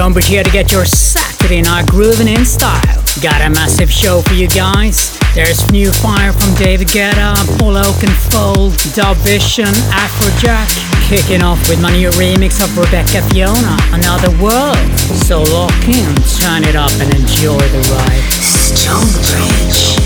Be here to get your Saturday night grooving in style. Got a massive show for you guys. There's new fire from David Guetta, Paul Oakenfold, DubVision, Afrojack. Kicking off with my new remix of Rebecca Fiona, Another World. So lock in, turn it up and enjoy the ride. Stonebridge.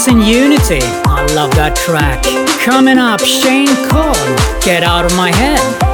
Peace and unity. I love that track. Coming up, Shane Coleman, Get Out of My Head.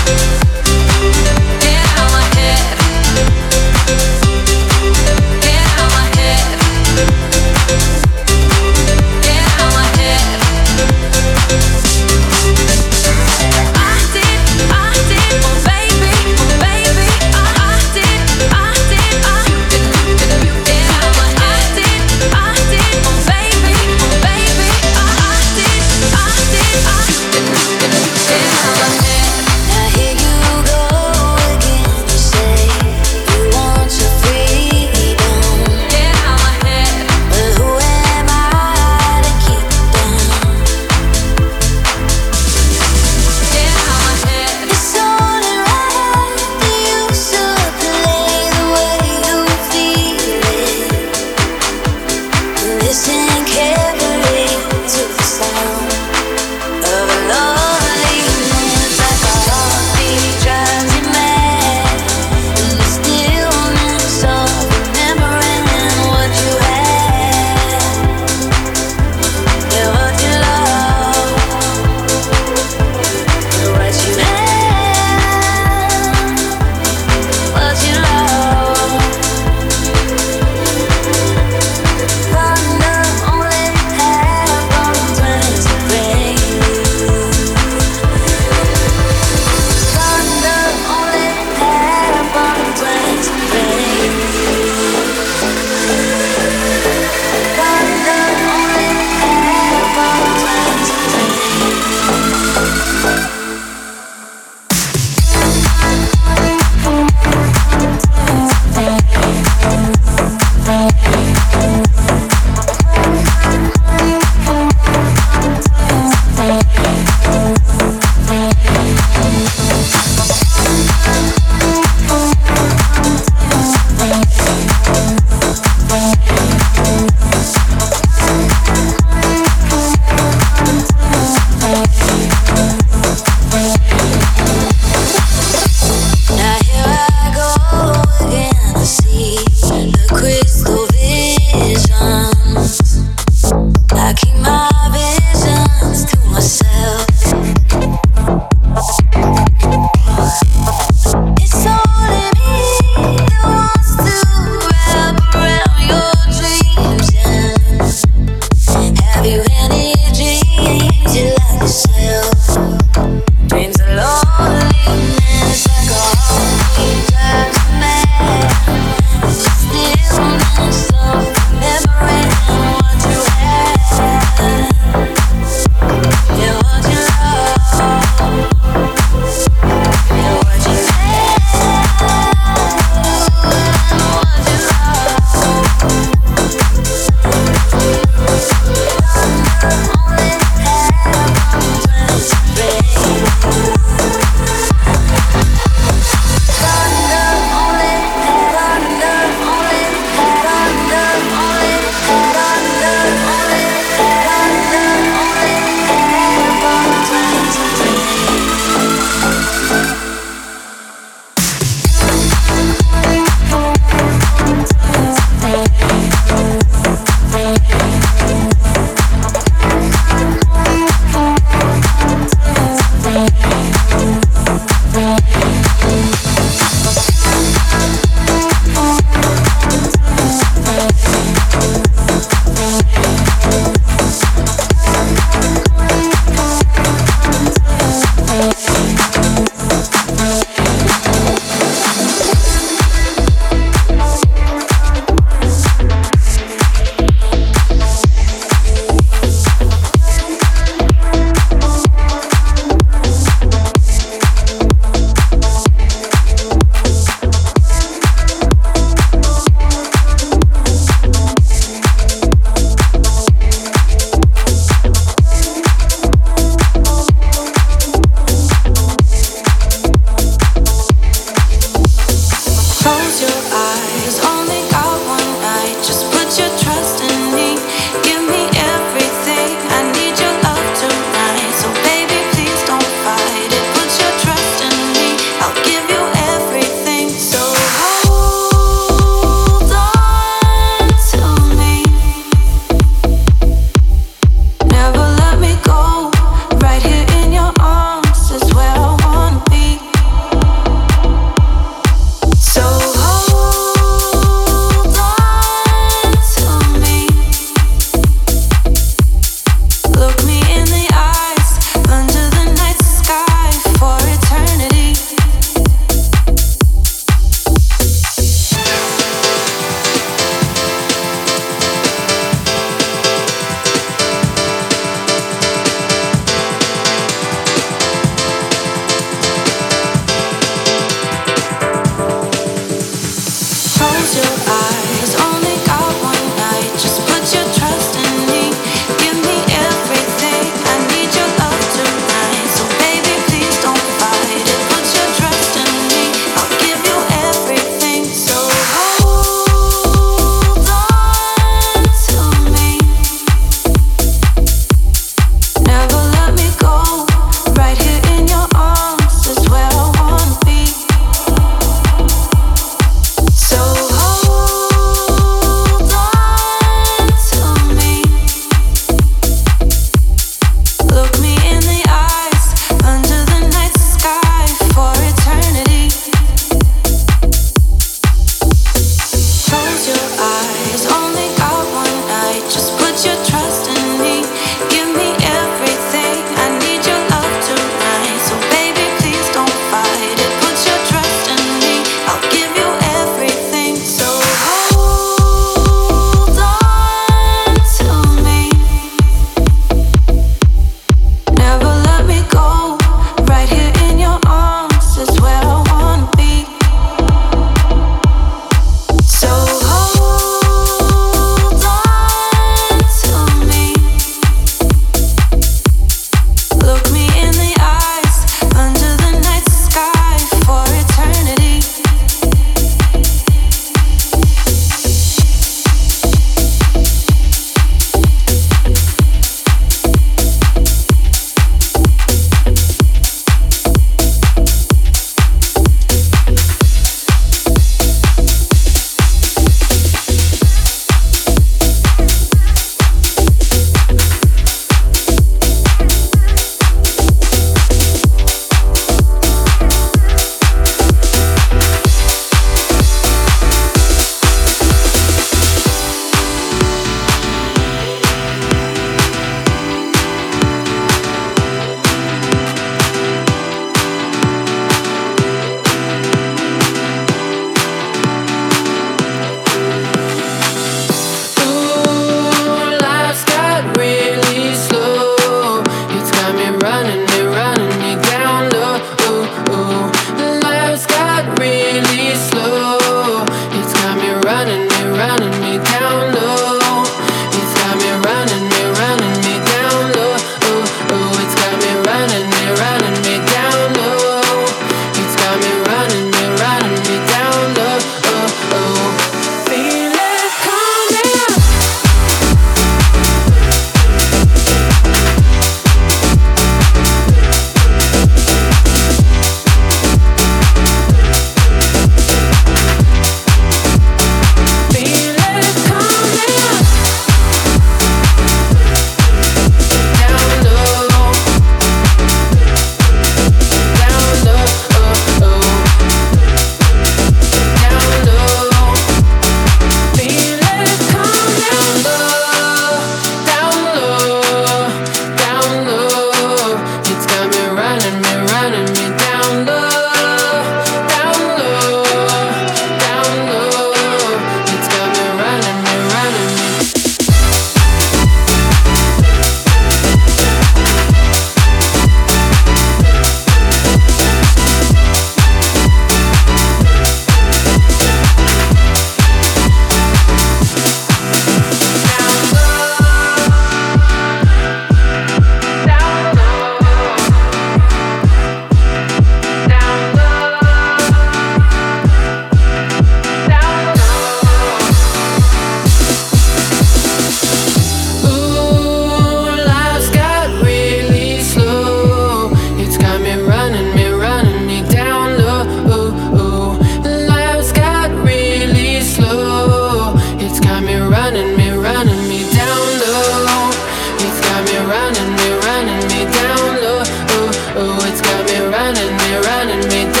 running me, running me down.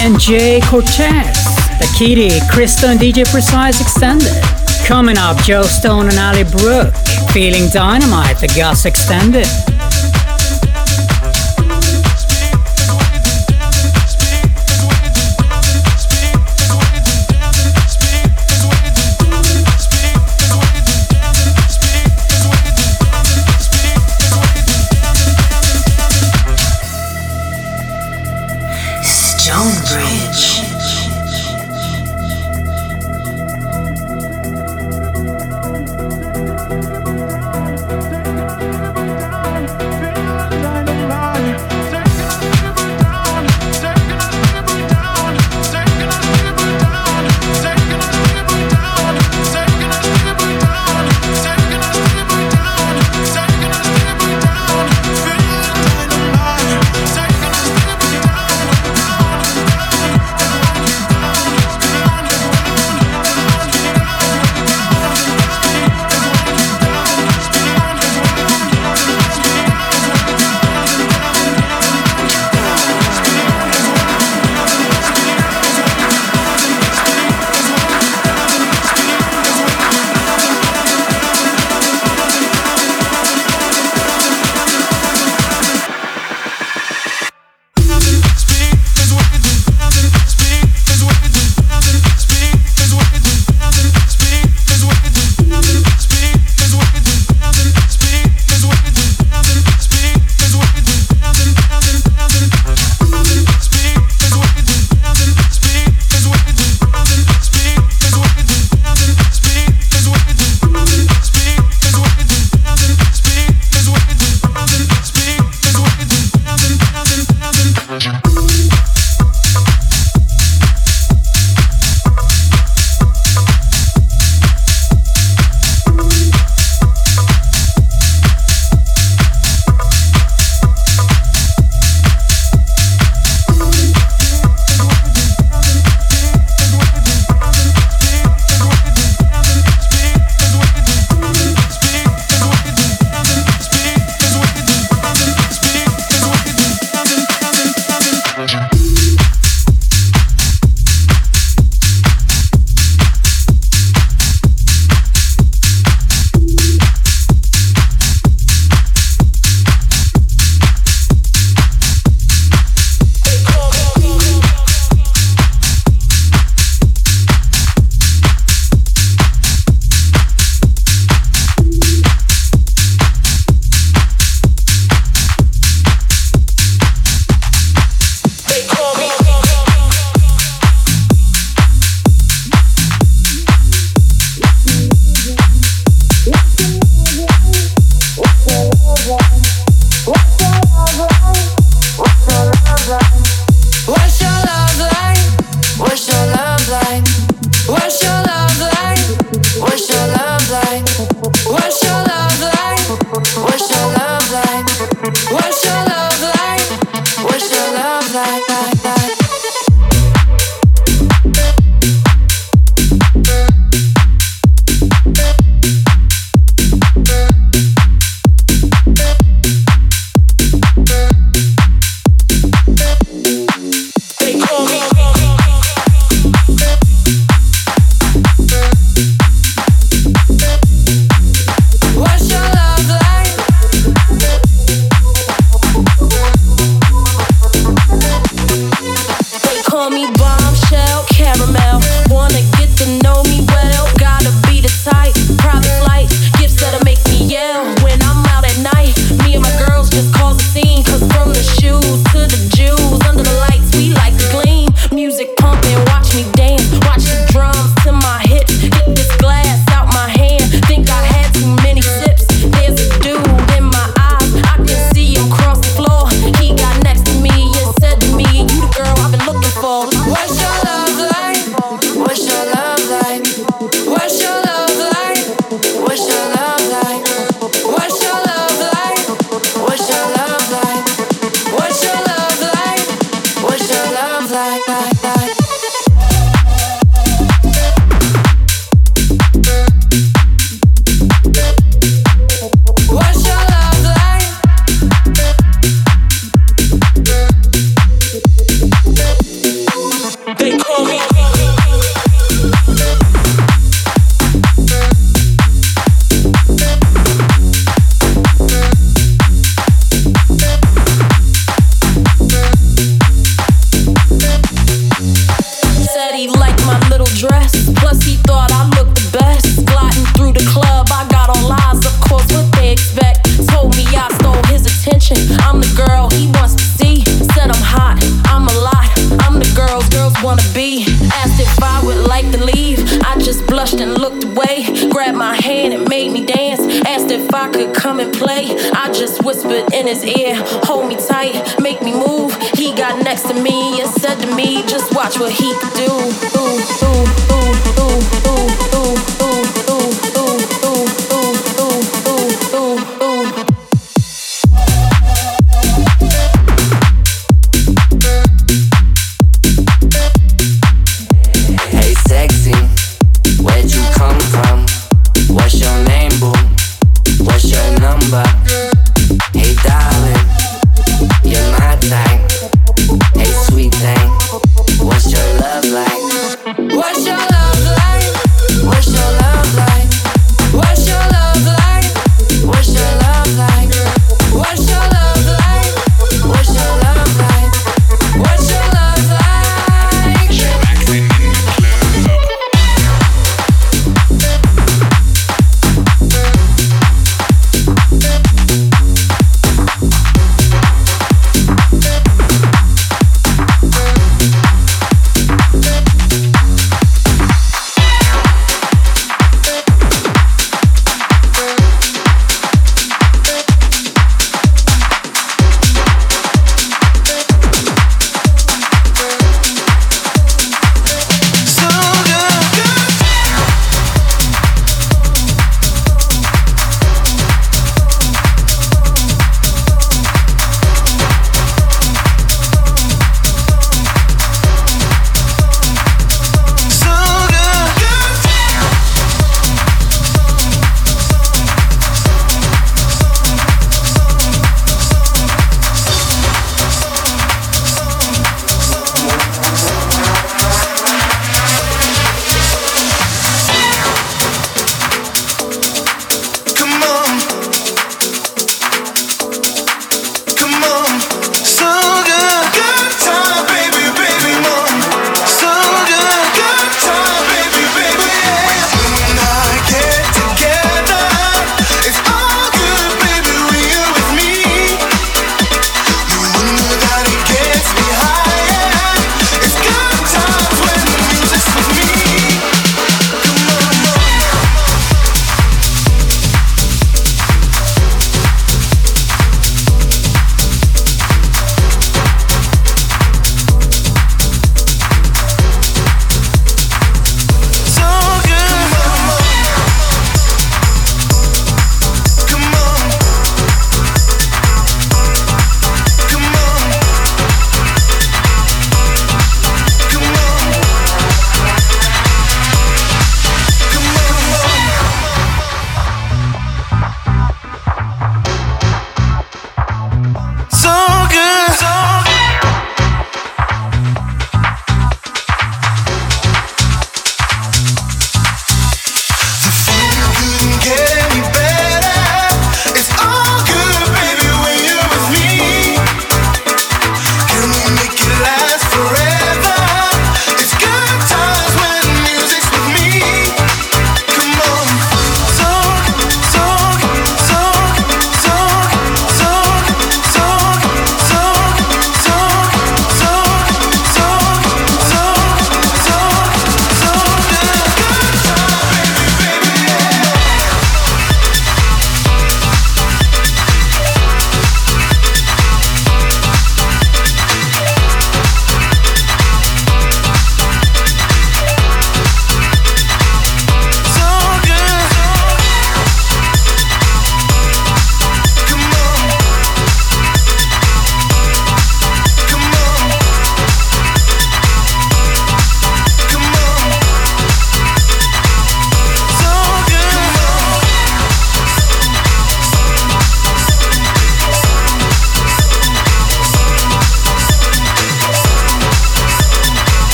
and Jay Cortez, The Kitty, Crystal and DJ Precise Extended. Coming up, Joe Stone and Ali Brook Feeling Dynamite, The Gus Extended. love.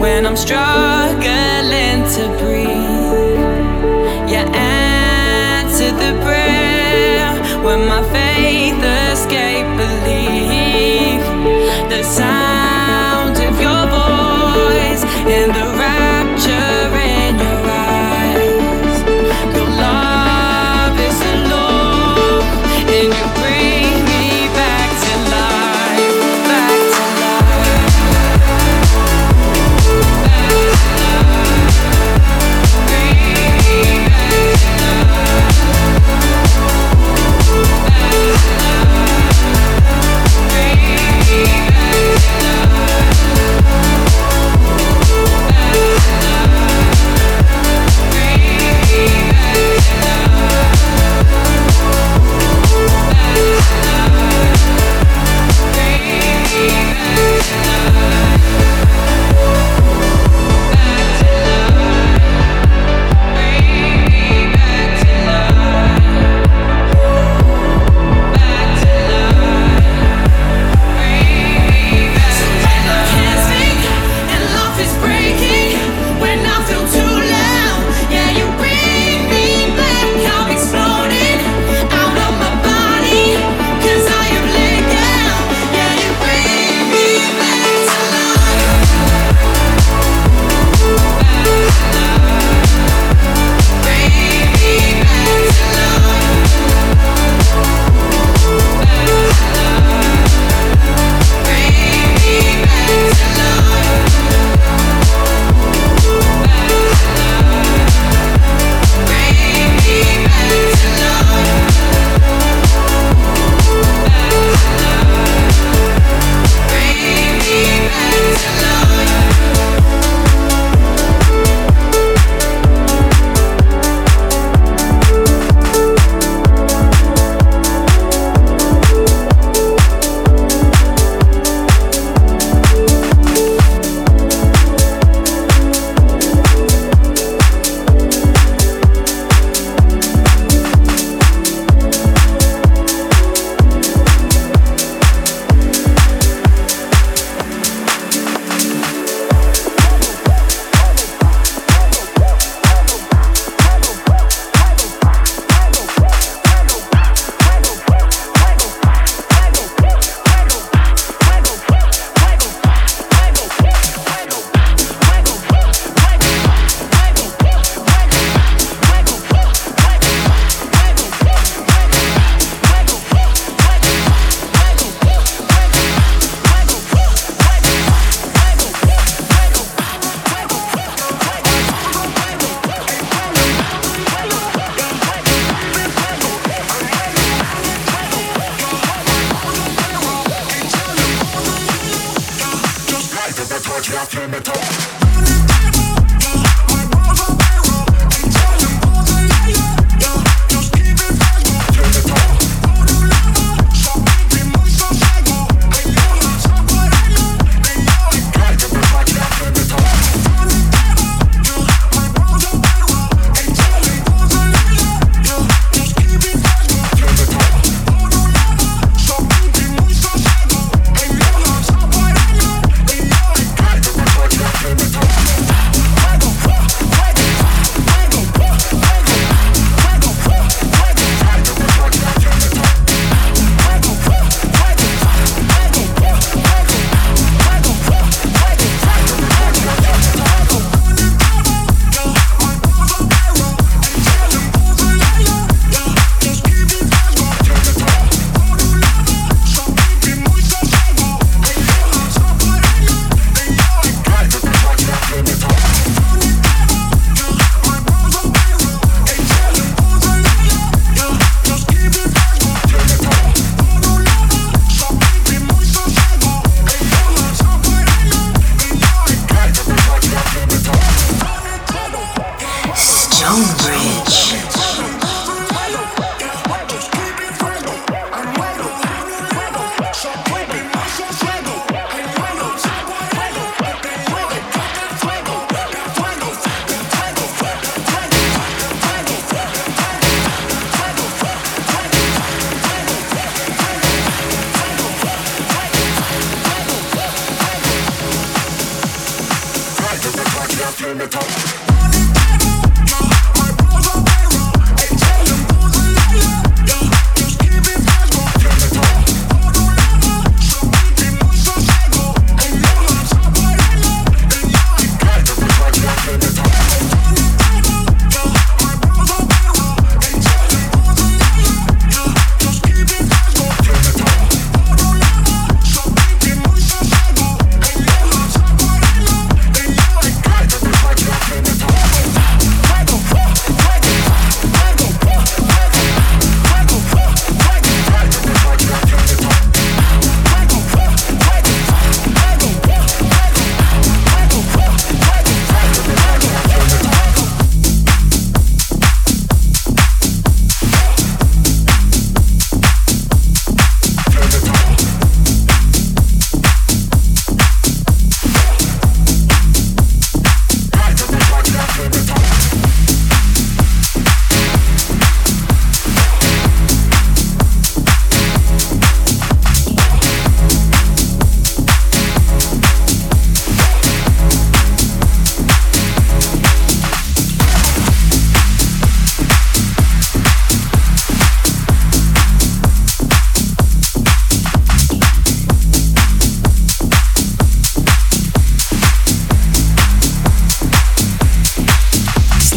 when I'm struggling to breathe. You answer the prayer when my faith.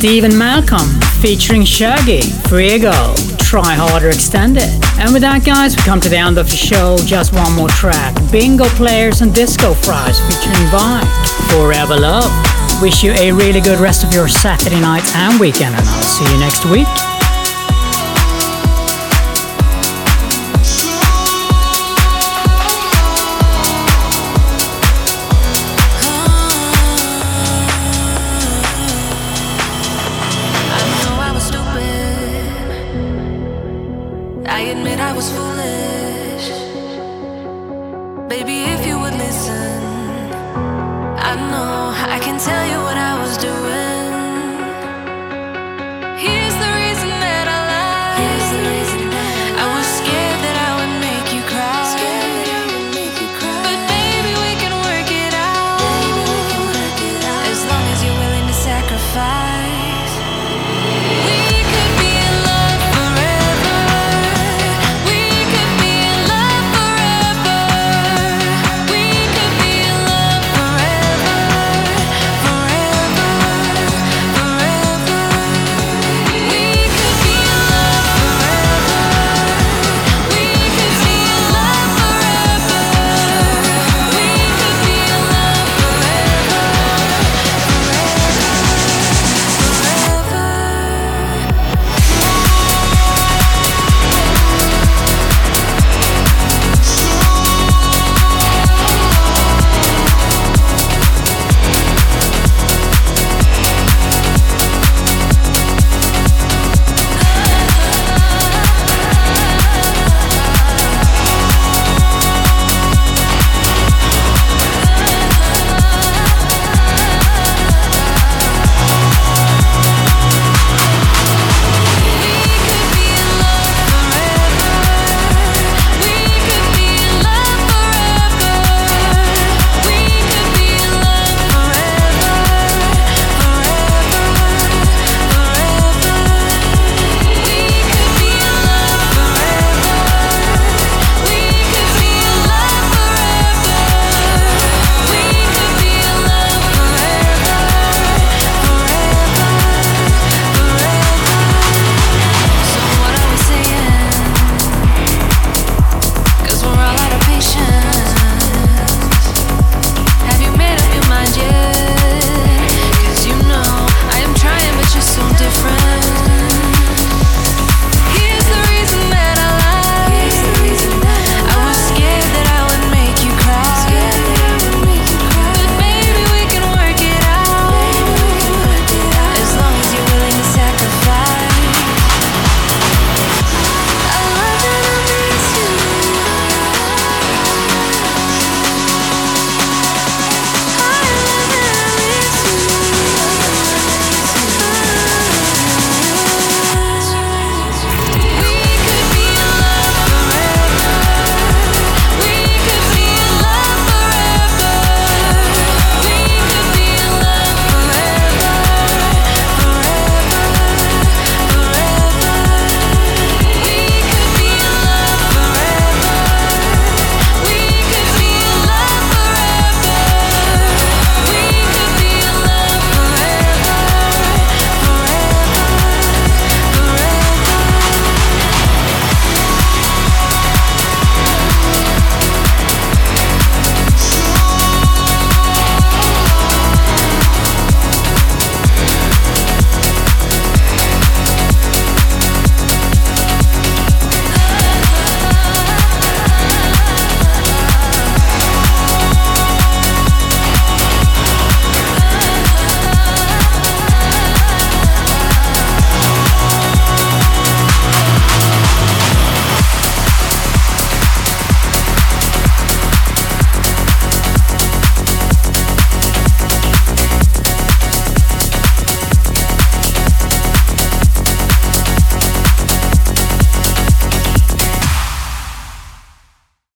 Stephen Malcolm featuring Shaggy, Frigo, Try Harder Extended. And with that, guys, we come to the end of the show. Just one more track Bingo Players and Disco Fries featuring Vine, Forever Love. Wish you a really good rest of your Saturday night and weekend, and I'll see you next week.